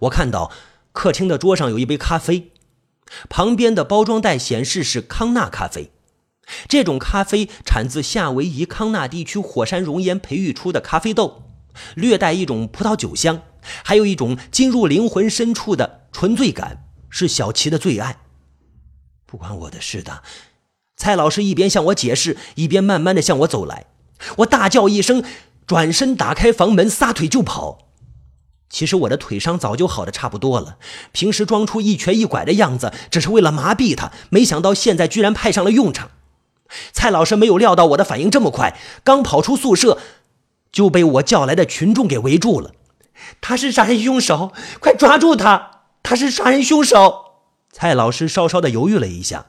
我看到客厅的桌上有一杯咖啡，旁边的包装袋显示是康纳咖啡。这种咖啡产自夏威夷康纳地区火山熔岩培育出的咖啡豆，略带一种葡萄酒香，还有一种进入灵魂深处的纯粹感，是小琪的最爱。不关我的事的。蔡老师一边向我解释，一边慢慢的向我走来。我大叫一声，转身打开房门，撒腿就跑。其实我的腿伤早就好的差不多了，平时装出一瘸一拐的样子，只是为了麻痹他。没想到现在居然派上了用场。蔡老师没有料到我的反应这么快，刚跑出宿舍，就被我叫来的群众给围住了。他是杀人凶手，快抓住他！他是杀人凶手。蔡老师稍稍的犹豫了一下，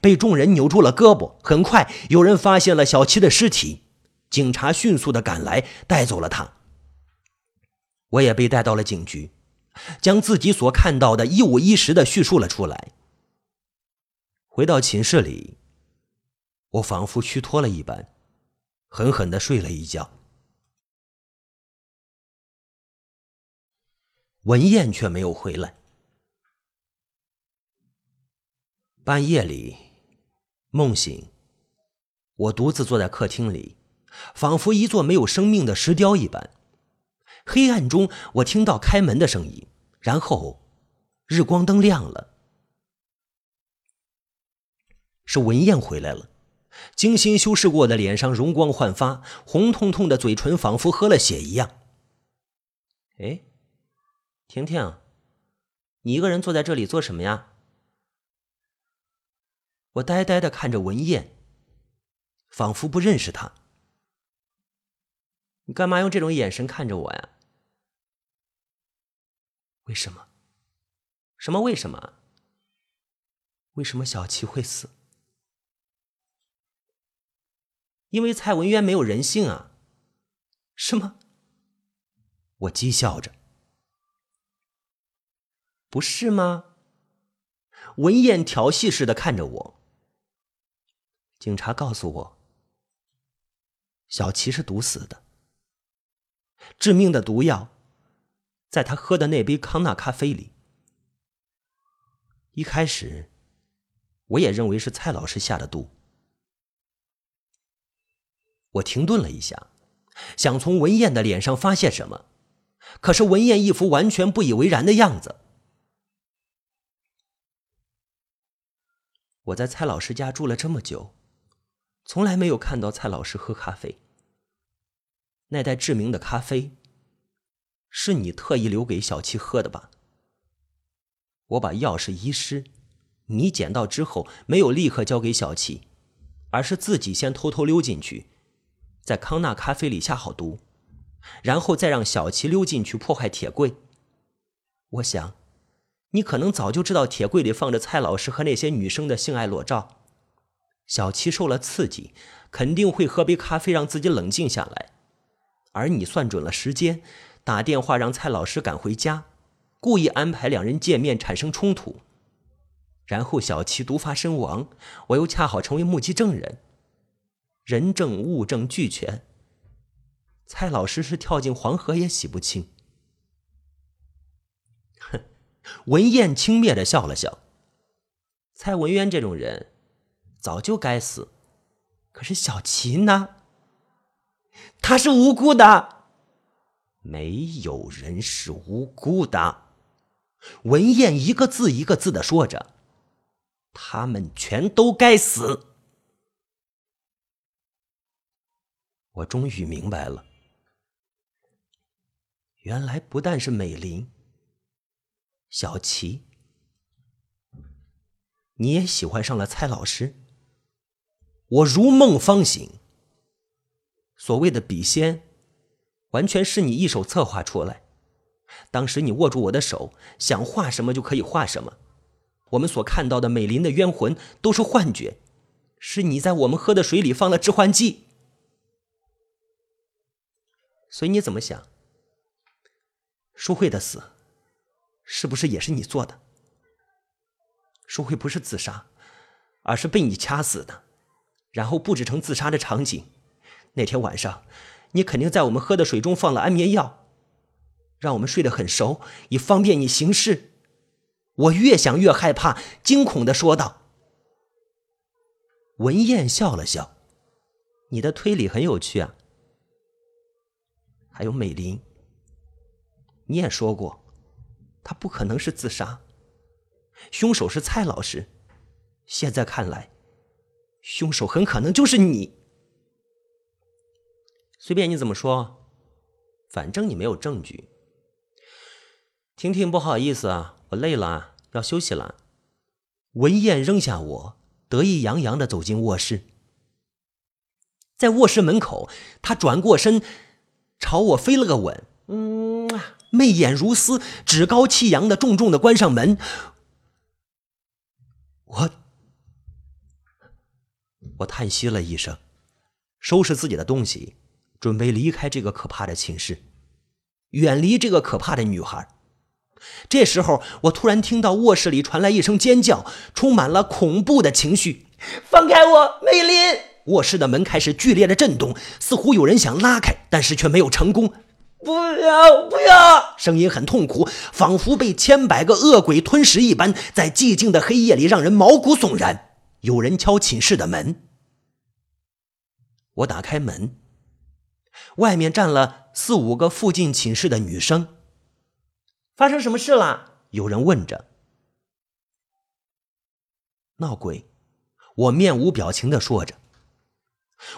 被众人扭住了胳膊。很快，有人发现了小七的尸体，警察迅速的赶来，带走了他。我也被带到了警局，将自己所看到的一五一十的叙述了出来。回到寝室里，我仿佛虚脱了一般，狠狠的睡了一觉。文燕却没有回来。半夜里，梦醒，我独自坐在客厅里，仿佛一座没有生命的石雕一般。黑暗中，我听到开门的声音，然后日光灯亮了，是文燕回来了。精心修饰过的脸上容光焕发，红彤彤的嘴唇仿佛喝了血一样。哎，婷婷，你一个人坐在这里做什么呀？我呆呆的看着文燕，仿佛不认识她。你干嘛用这种眼神看着我呀？为什么？什么为什么？为什么小琪会死？因为蔡文渊没有人性啊！是吗？我讥笑着。不是吗？文燕调戏似的看着我。警察告诉我，小琪是毒死的。致命的毒药，在他喝的那杯康纳咖啡里。一开始，我也认为是蔡老师下的毒。我停顿了一下，想从文燕的脸上发现什么，可是文燕一副完全不以为然的样子。我在蔡老师家住了这么久。从来没有看到蔡老师喝咖啡。那袋致命的咖啡，是你特意留给小七喝的吧？我把钥匙遗失，你捡到之后没有立刻交给小七，而是自己先偷偷溜进去，在康纳咖啡里下好毒，然后再让小七溜进去破坏铁柜。我想，你可能早就知道铁柜里放着蔡老师和那些女生的性爱裸照。小七受了刺激，肯定会喝杯咖啡让自己冷静下来，而你算准了时间，打电话让蔡老师赶回家，故意安排两人见面产生冲突，然后小七毒发身亡，我又恰好成为目击证人，人证物证俱全。蔡老师是跳进黄河也洗不清。哼，文燕轻蔑的笑了笑，蔡文渊这种人。早就该死，可是小琪呢？他是无辜的，没有人是无辜的。文燕一个字一个字的说着，他们全都该死。我终于明白了，原来不但是美玲、小琪，你也喜欢上了蔡老师。我如梦方醒。所谓的笔仙，完全是你一手策划出来。当时你握住我的手，想画什么就可以画什么。我们所看到的美林的冤魂都是幻觉，是你在我们喝的水里放了致幻剂。所以你怎么想？淑慧的死，是不是也是你做的？淑慧不是自杀，而是被你掐死的。然后布置成自杀的场景。那天晚上，你肯定在我们喝的水中放了安眠药。让我们睡得很熟，以方便你行事。”我越想越害怕，惊恐的说道。文燕笑了笑：“你的推理很有趣啊。”还有美林，你也说过，他不可能是自杀，凶手是蔡老师。现在看来，凶手很可能就是你。随便你怎么说，反正你没有证据。婷婷，不好意思啊。我累了，要休息了。文燕扔下我，得意洋洋的走进卧室。在卧室门口，她转过身，朝我飞了个吻，嗯，媚眼如丝，趾高气扬的重重的关上门。我，我叹息了一声，收拾自己的东西，准备离开这个可怕的寝室，远离这个可怕的女孩。这时候，我突然听到卧室里传来一声尖叫，充满了恐怖的情绪。放开我，美林！卧室的门开始剧烈的震动，似乎有人想拉开，但是却没有成功。不要，不要！声音很痛苦，仿佛被千百个恶鬼吞噬一般，在寂静的黑夜里让人毛骨悚然。有人敲寝室的门，我打开门，外面站了四五个附近寝室的女生。发生什么事了？有人问着。闹鬼，我面无表情的说着。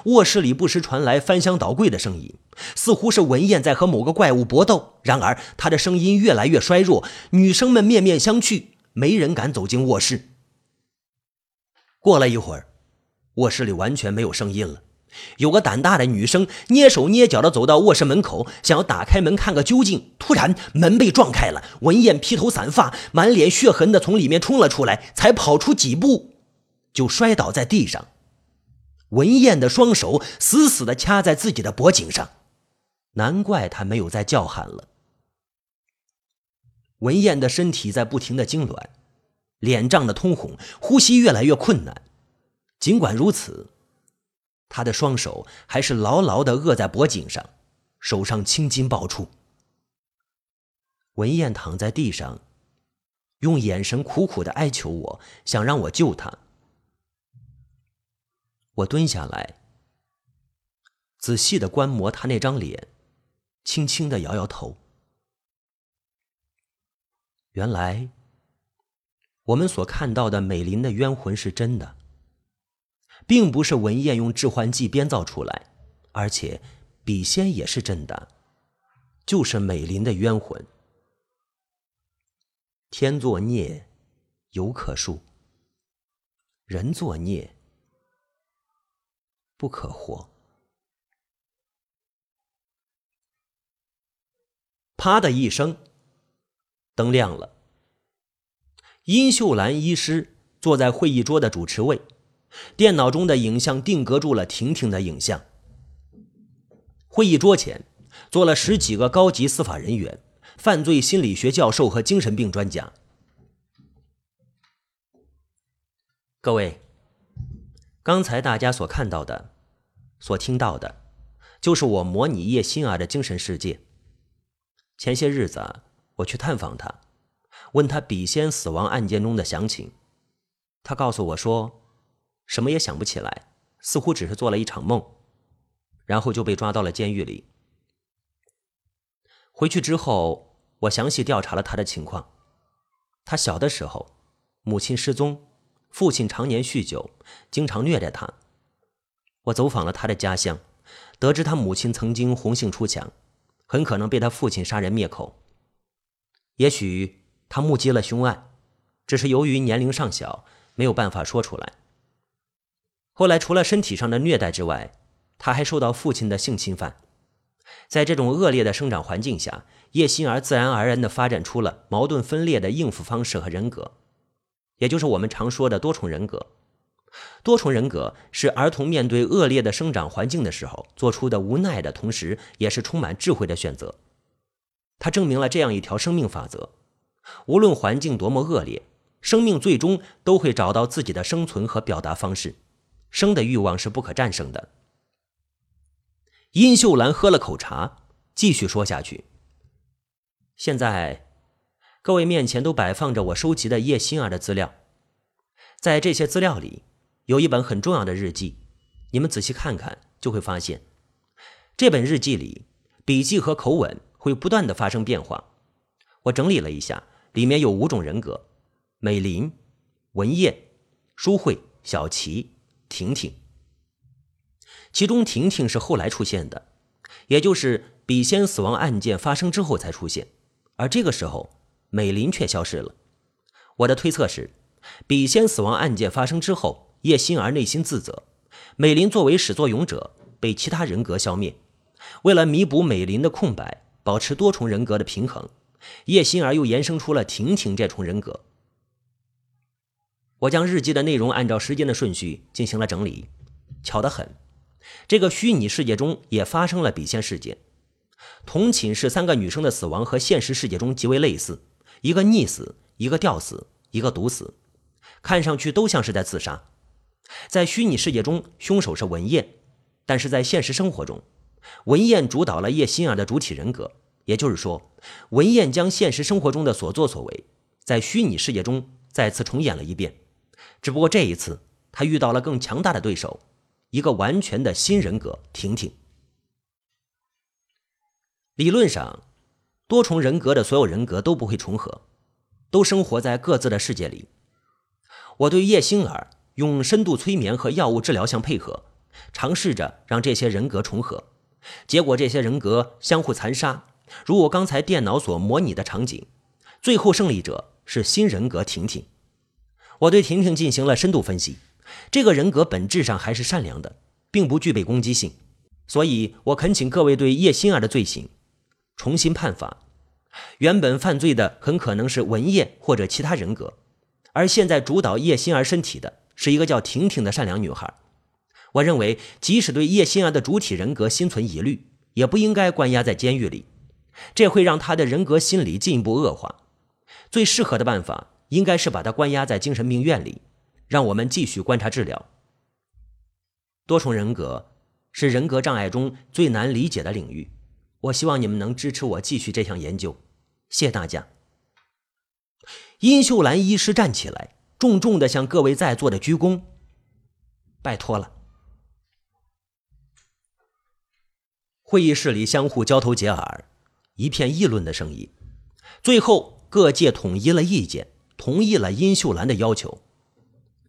卧室里不时传来翻箱倒柜的声音，似乎是文燕在和某个怪物搏斗。然而，她的声音越来越衰弱，女生们面面相觑，没人敢走进卧室。过了一会儿，卧室里完全没有声音了。有个胆大的女生蹑手蹑脚地走到卧室门口，想要打开门看个究竟。突然，门被撞开了，文燕披头散发、满脸血痕地从里面冲了出来，才跑出几步，就摔倒在地上。文燕的双手死死地掐在自己的脖颈上，难怪她没有再叫喊了。文燕的身体在不停地痉挛，脸涨得通红，呼吸越来越困难。尽管如此。他的双手还是牢牢的握在脖颈上，手上青筋爆出。文燕躺在地上，用眼神苦苦的哀求我，想让我救她。我蹲下来，仔细的观摩她那张脸，轻轻的摇摇头。原来，我们所看到的美林的冤魂是真的。并不是文燕用致幻剂编造出来，而且笔仙也是真的，就是美林的冤魂。天作孽，犹可恕；人作孽，不可活。啪的一声，灯亮了。殷秀兰医师坐在会议桌的主持位。电脑中的影像定格住了婷婷的影像。会议桌前坐了十几个高级司法人员、犯罪心理学教授和精神病专家。各位，刚才大家所看到的、所听到的，就是我模拟叶心儿的精神世界。前些日子我去探访他，问他笔仙死亡案件中的详情，他告诉我说。什么也想不起来，似乎只是做了一场梦，然后就被抓到了监狱里。回去之后，我详细调查了他的情况。他小的时候，母亲失踪，父亲常年酗酒，经常虐待他。我走访了他的家乡，得知他母亲曾经红杏出墙，很可能被他父亲杀人灭口。也许他目击了凶案，只是由于年龄尚小，没有办法说出来。后来，除了身体上的虐待之外，他还受到父亲的性侵犯。在这种恶劣的生长环境下，叶欣儿自然而然地发展出了矛盾分裂的应付方式和人格，也就是我们常说的多重人格。多重人格是儿童面对恶劣的生长环境的时候做出的无奈的同时，也是充满智慧的选择。他证明了这样一条生命法则：无论环境多么恶劣，生命最终都会找到自己的生存和表达方式。生的欲望是不可战胜的。殷秀兰喝了口茶，继续说下去。现在，各位面前都摆放着我收集的叶欣儿的资料，在这些资料里，有一本很重要的日记，你们仔细看看就会发现，这本日记里笔记和口吻会不断的发生变化。我整理了一下，里面有五种人格：美林、文艳、淑慧、小琪、婷婷。其中，婷婷是后来出现的，也就是笔仙死亡案件发生之后才出现。而这个时候，美林却消失了。我的推测是，笔仙死亡案件发生之后，叶欣儿内心自责，美林作为始作俑者被其他人格消灭。为了弥补美林的空白，保持多重人格的平衡，叶欣儿又延伸出了婷婷这重人格。我将日记的内容按照时间的顺序进行了整理，巧得很，这个虚拟世界中也发生了笔仙事件。同寝室三个女生的死亡和现实世界中极为类似，一个溺死，一个吊死，一个毒死，看上去都像是在自杀。在虚拟世界中，凶手是文燕，但是在现实生活中，文燕主导了叶心儿的主体人格，也就是说，文燕将现实生活中的所作所为，在虚拟世界中再次重演了一遍。只不过这一次，他遇到了更强大的对手，一个完全的新人格婷婷。理论上，多重人格的所有人格都不会重合，都生活在各自的世界里。我对叶星儿用深度催眠和药物治疗相配合，尝试着让这些人格重合。结果，这些人格相互残杀，如我刚才电脑所模拟的场景。最后胜利者是新人格婷婷。我对婷婷进行了深度分析，这个人格本质上还是善良的，并不具备攻击性。所以我恳请各位对叶心儿的罪行。重新判罚，原本犯罪的很可能是文燕或者其他人格，而现在主导叶心儿身体的是一个叫婷婷的善良女孩。我认为，即使对叶心儿的主体人格心存疑虑，也不应该关押在监狱里，这会让她的人格心理进一步恶化。最适合的办法应该是把他关押在精神病院里，让我们继续观察治疗。多重人格是人格障碍中最难理解的领域。我希望你们能支持我继续这项研究，谢谢大家。殷秀兰医师站起来，重重的向各位在座的鞠躬，拜托了。会议室里相互交头接耳，一片议论的声音。最后，各界统一了意见，同意了殷秀兰的要求，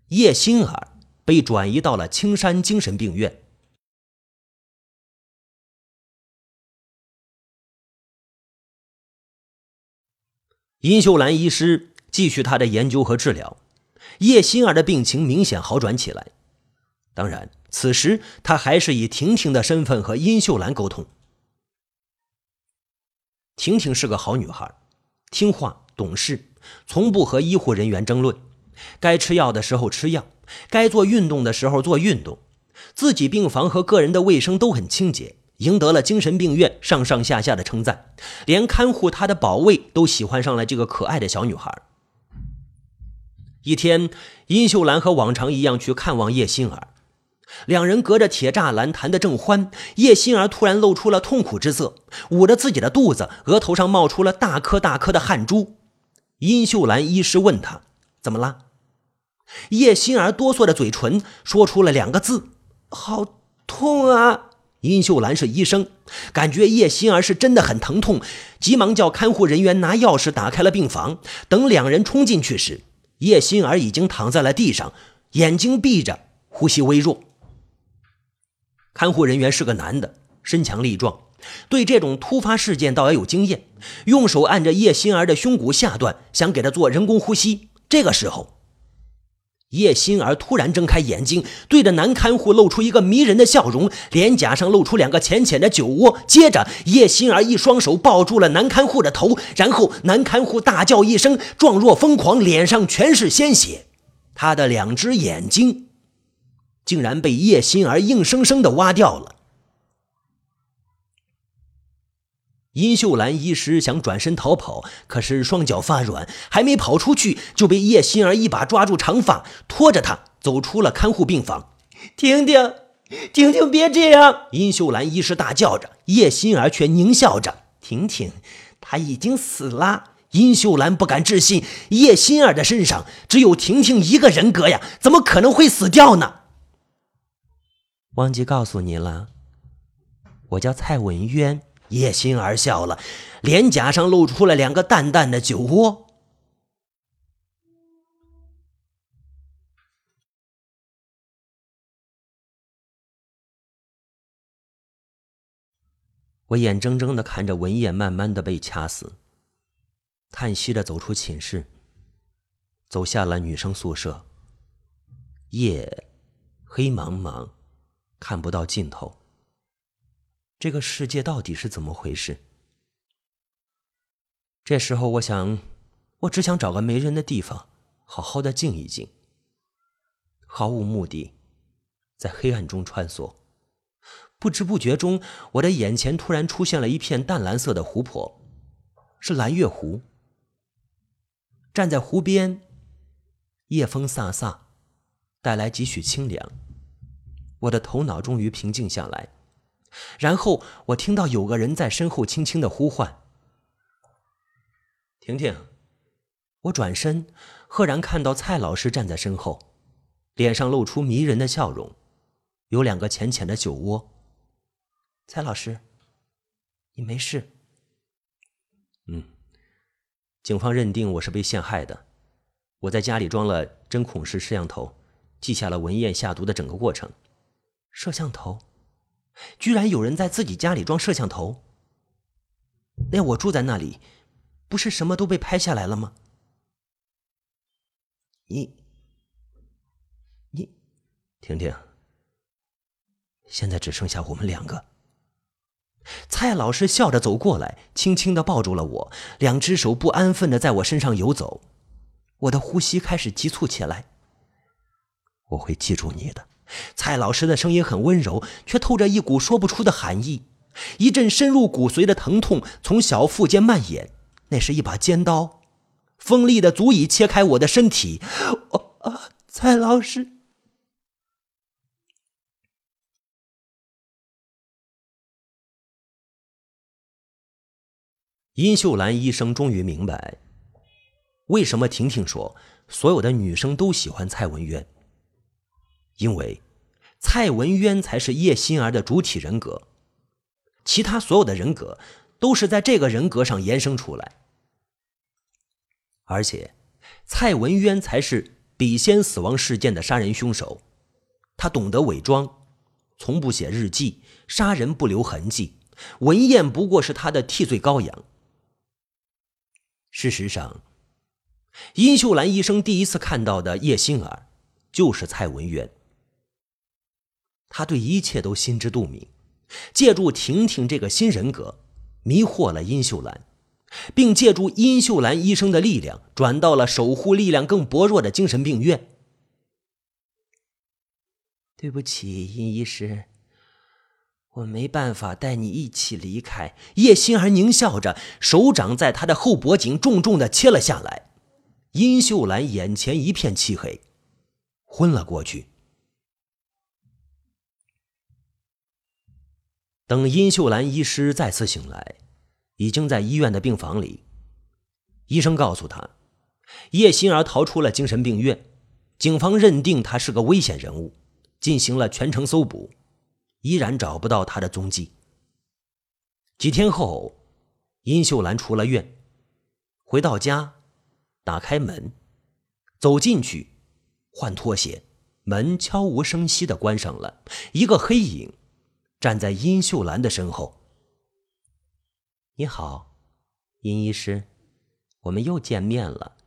叶星儿被转移到了青山精神病院。殷秀兰医师继续他的研究和治疗，叶心儿的病情明显好转起来。当然，此时他还是以婷婷的身份和殷秀兰沟通。婷婷是个好女孩，听话懂事，从不和医护人员争论，该吃药的时候吃药，该做运动的时候做运动，自己病房和个人的卫生都很清洁。赢得了精神病院上上下下的称赞，连看护他的保卫都喜欢上了这个可爱的小女孩。一天，殷秀兰和往常一样去看望叶心儿，两人隔着铁栅栏谈得正欢，叶心儿突然露出了痛苦之色，捂着自己的肚子，额头上冒出了大颗大颗的汗珠。殷秀兰医师问他怎么了，叶心儿哆嗦着嘴唇，说出了两个字：“好痛啊。”殷秀兰是医生，感觉叶心儿是真的很疼痛，急忙叫看护人员拿钥匙打开了病房。等两人冲进去时，叶心儿已经躺在了地上，眼睛闭着，呼吸微弱。看护人员是个男的，身强力壮，对这种突发事件倒也有经验，用手按着叶心儿的胸骨下段，想给她做人工呼吸。这个时候。叶心儿突然睁开眼睛，对着男看护露出一个迷人的笑容，脸颊上露出两个浅浅的酒窝。接着，叶心儿一双手抱住了男看护的头，然后男看护大叫一声，状若疯狂，脸上全是鲜血。他的两只眼睛竟然被叶心儿硬生生的挖掉了。殷秀兰医师想转身逃跑，可是双脚发软，还没跑出去，就被叶心儿一把抓住长发，拖着她走出了看护病房。婷婷，婷婷，别这样！殷秀兰医师大叫着，叶心儿却狞笑着：“婷婷，她已经死了。殷秀兰不敢置信，叶心儿的身上只有婷婷一个人格呀，怎么可能会死掉呢？忘记告诉你了，我叫蔡文渊。叶心儿笑了，脸颊上露出了两个淡淡的酒窝。我眼睁睁的看着文燕慢慢的被掐死。叹息着走出寝室，走下了女生宿舍。夜黑茫茫，看不到尽头。这个世界到底是怎么回事？这时候，我想，我只想找个没人的地方，好好的静一静。毫无目的，在黑暗中穿梭。不知不觉中，我的眼前突然出现了一片淡蓝色的湖泊，是蓝月湖。站在湖边，夜风飒飒，带来几许清凉。我的头脑终于平静下来，然后我听到有个人在身后轻轻的呼唤：“婷婷。”我转身，赫然看到蔡老师站在身后，脸上露出迷人的笑容，有两个浅浅的酒窝。蔡老师，你没事？嗯。警方认定我是被陷害的，我在家里装了针孔式摄像头，记下了文燕下毒的整个过程。摄像头，居然有人在自己家里装摄像头？那我住在那里，不是什么都被拍下来了吗？你，你，婷婷，现在只剩下我们两个。蔡老师笑着走过来，轻轻的抱住了我，两只手不安分的在我身上游走，我的呼吸开始急促起来。我会记住你的。蔡老师的声音很温柔，却透着一股说不出的寒意。一阵深入骨髓的疼痛从小腹间蔓延，那是一把尖刀，锋利的足以切开我的身体。哦啊，蔡老师。殷秀兰医生终于明白，为什么婷婷说所有的女生都喜欢蔡文渊。因为蔡文渊才是叶心儿的主体人格，其他所有的人格都是在这个人格上延伸出来。而且，蔡文渊才是笔仙死亡事件的杀人凶手，他懂得伪装，从不写日记，杀人不留痕迹。文燕不过是他的替罪羔羊。事实上，殷秀兰医生第一次看到的叶心儿，就是蔡文渊。他对一切都心知肚明，借助婷婷这个新人格，迷惑了殷秀兰，并借助殷秀兰医生的力量，转到了守护力量更薄弱的精神病院。对不起，殷医师。我没办法带你一起离开。叶心儿狞笑着，手掌在他的后脖颈重重的切了下来。殷秀兰眼前一片漆黑，昏了过去。等殷秀兰医师再次醒来，已经在医院的病房里。医生告诉他，叶心儿逃出了精神病院，警方认定他是个危险人物，进行了全程搜捕。依然找不到他的踪迹。几天后，殷秀兰出了院，回到家，打开门，走进去，换拖鞋，门悄无声息的关上了。一个黑影站在殷秀兰的身后。你好，殷医师，我们又见面了。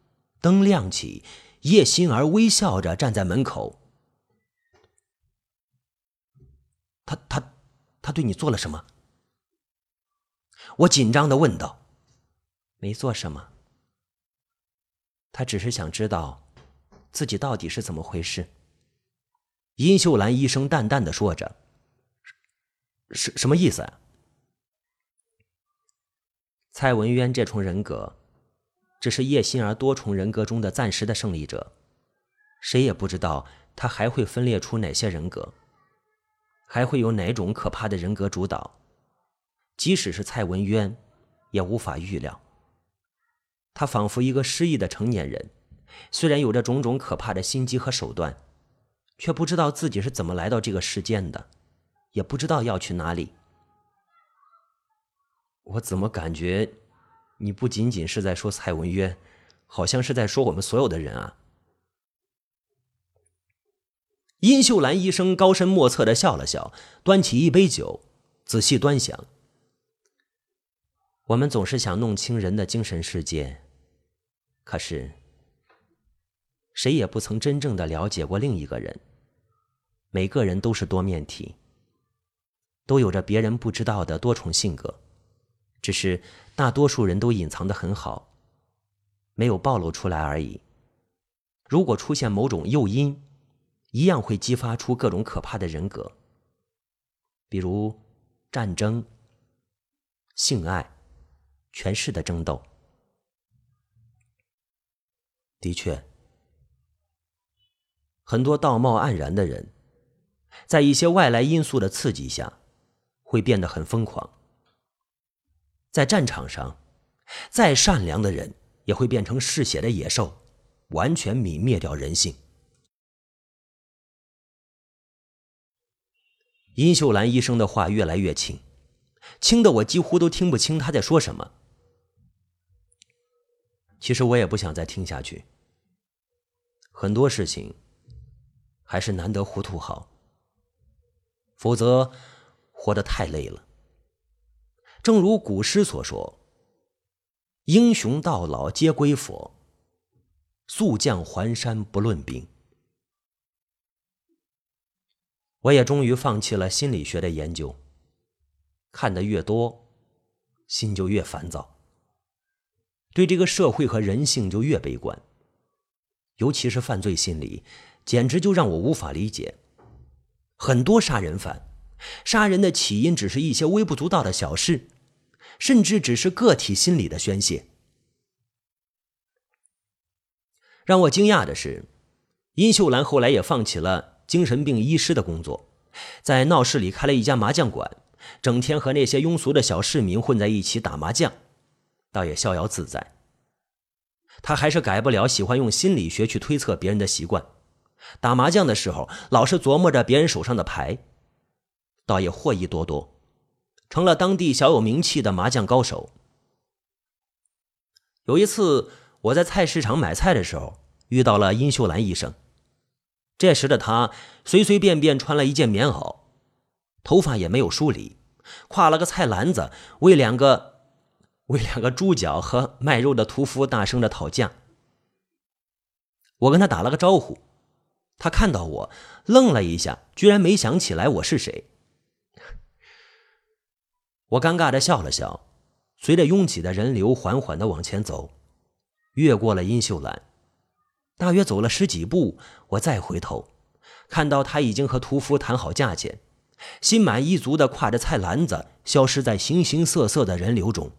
灯亮起，叶心儿微笑着站在门口。他他他对你做了什么？我紧张的问道。没做什么，他只是想知道自己到底是怎么回事。殷秀兰医生淡淡的说着：“什什么意思啊？”蔡文渊这重人格，只是叶心儿多重人格中的暂时的胜利者，谁也不知道他还会分裂出哪些人格。还会有哪种可怕的人格主导？即使是蔡文渊，也无法预料。他仿佛一个失忆的成年人，虽然有着种种可怕的心机和手段，却不知道自己是怎么来到这个世间的，也不知道要去哪里。我怎么感觉，你不仅仅是在说蔡文渊，好像是在说我们所有的人啊？殷秀兰医生高深莫测的笑了笑，端起一杯酒，仔细端详。我们总是想弄清人的精神世界，可是谁也不曾真正的了解过另一个人。每个人都是多面体，都有着别人不知道的多重性格，只是大多数人都隐藏的很好，没有暴露出来而已。如果出现某种诱因，一样会激发出各种可怕的人格，比如战争、性爱、权势的争斗。的确，很多道貌岸然的人，在一些外来因素的刺激下，会变得很疯狂。在战场上，再善良的人也会变成嗜血的野兽，完全泯灭掉人性。殷秀兰医生的话越来越轻，轻的我几乎都听不清他在说什么。其实我也不想再听下去。很多事情还是难得糊涂好，否则活得太累了。正如古诗所说：“英雄到老皆归佛，速将还山不论兵。”我也终于放弃了心理学的研究。看得越多，心就越烦躁，对这个社会和人性就越悲观。尤其是犯罪心理，简直就让我无法理解。很多杀人犯，杀人的起因只是一些微不足道的小事，甚至只是个体心理的宣泄。让我惊讶的是，殷秀兰后来也放弃了。精神病医师的工作，在闹市里开了一家麻将馆，整天和那些庸俗的小市民混在一起打麻将，倒也逍遥自在。他还是改不了喜欢用心理学去推测别人的习惯，打麻将的时候老是琢磨着别人手上的牌，倒也获益多多，成了当地小有名气的麻将高手。有一次我在菜市场买菜的时候，遇到了殷秀兰医生。这时的他随随便便穿了一件棉袄，头发也没有梳理，挎了个菜篮子，为两个为两个猪脚和卖肉的屠夫大声的讨价。我跟他打了个招呼，他看到我愣了一下，居然没想起来我是谁。我尴尬的笑了笑，随着拥挤的人流缓缓的往前走，越过了殷秀兰。大约走了十几步，我再回头，看到他已经和屠夫谈好价钱，心满意足地挎着菜篮子，消失在形形色色的人流中。